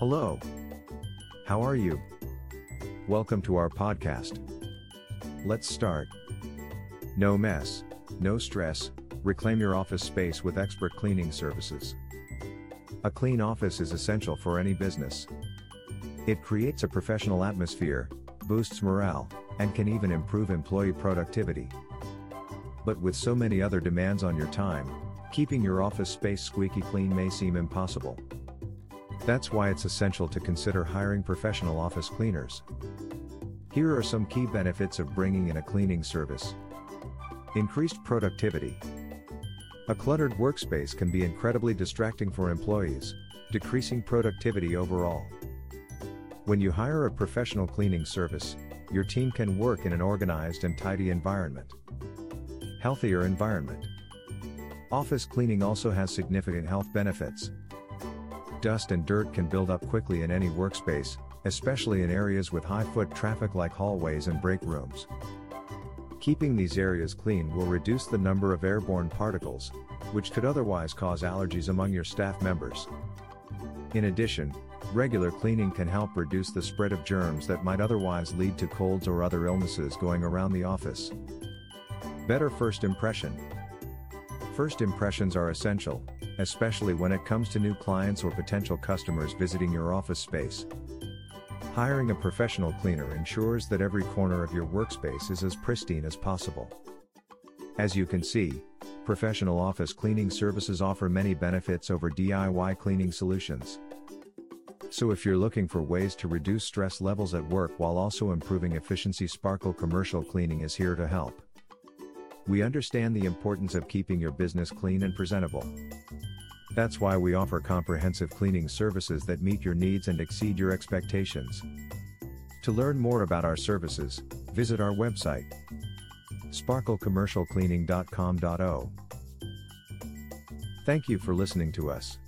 Hello. How are you? Welcome to our podcast. Let's start. No mess, no stress, reclaim your office space with expert cleaning services. A clean office is essential for any business. It creates a professional atmosphere, boosts morale, and can even improve employee productivity. But with so many other demands on your time, keeping your office space squeaky clean may seem impossible. That's why it's essential to consider hiring professional office cleaners. Here are some key benefits of bringing in a cleaning service. Increased productivity. A cluttered workspace can be incredibly distracting for employees, decreasing productivity overall. When you hire a professional cleaning service, your team can work in an organized and tidy environment. Healthier environment. Office cleaning also has significant health benefits. Dust and dirt can build up quickly in any workspace, especially in areas with high foot traffic like hallways and break rooms. Keeping these areas clean will reduce the number of airborne particles, which could otherwise cause allergies among your staff members. In addition, regular cleaning can help reduce the spread of germs that might otherwise lead to colds or other illnesses going around the office. Better first impression. First impressions are essential, especially when it comes to new clients or potential customers visiting your office space. Hiring a professional cleaner ensures that every corner of your workspace is as pristine as possible. As you can see, professional office cleaning services offer many benefits over DIY cleaning solutions. So if you're looking for ways to reduce stress levels at work while also improving efficiency Sparkle Commercial Cleaning is here to help. We understand the importance of keeping your business clean and presentable. That's why we offer comprehensive cleaning services that meet your needs and exceed your expectations. To learn more about our services, visit our website sparklecommercialcleaning.com.au. Thank you for listening to us.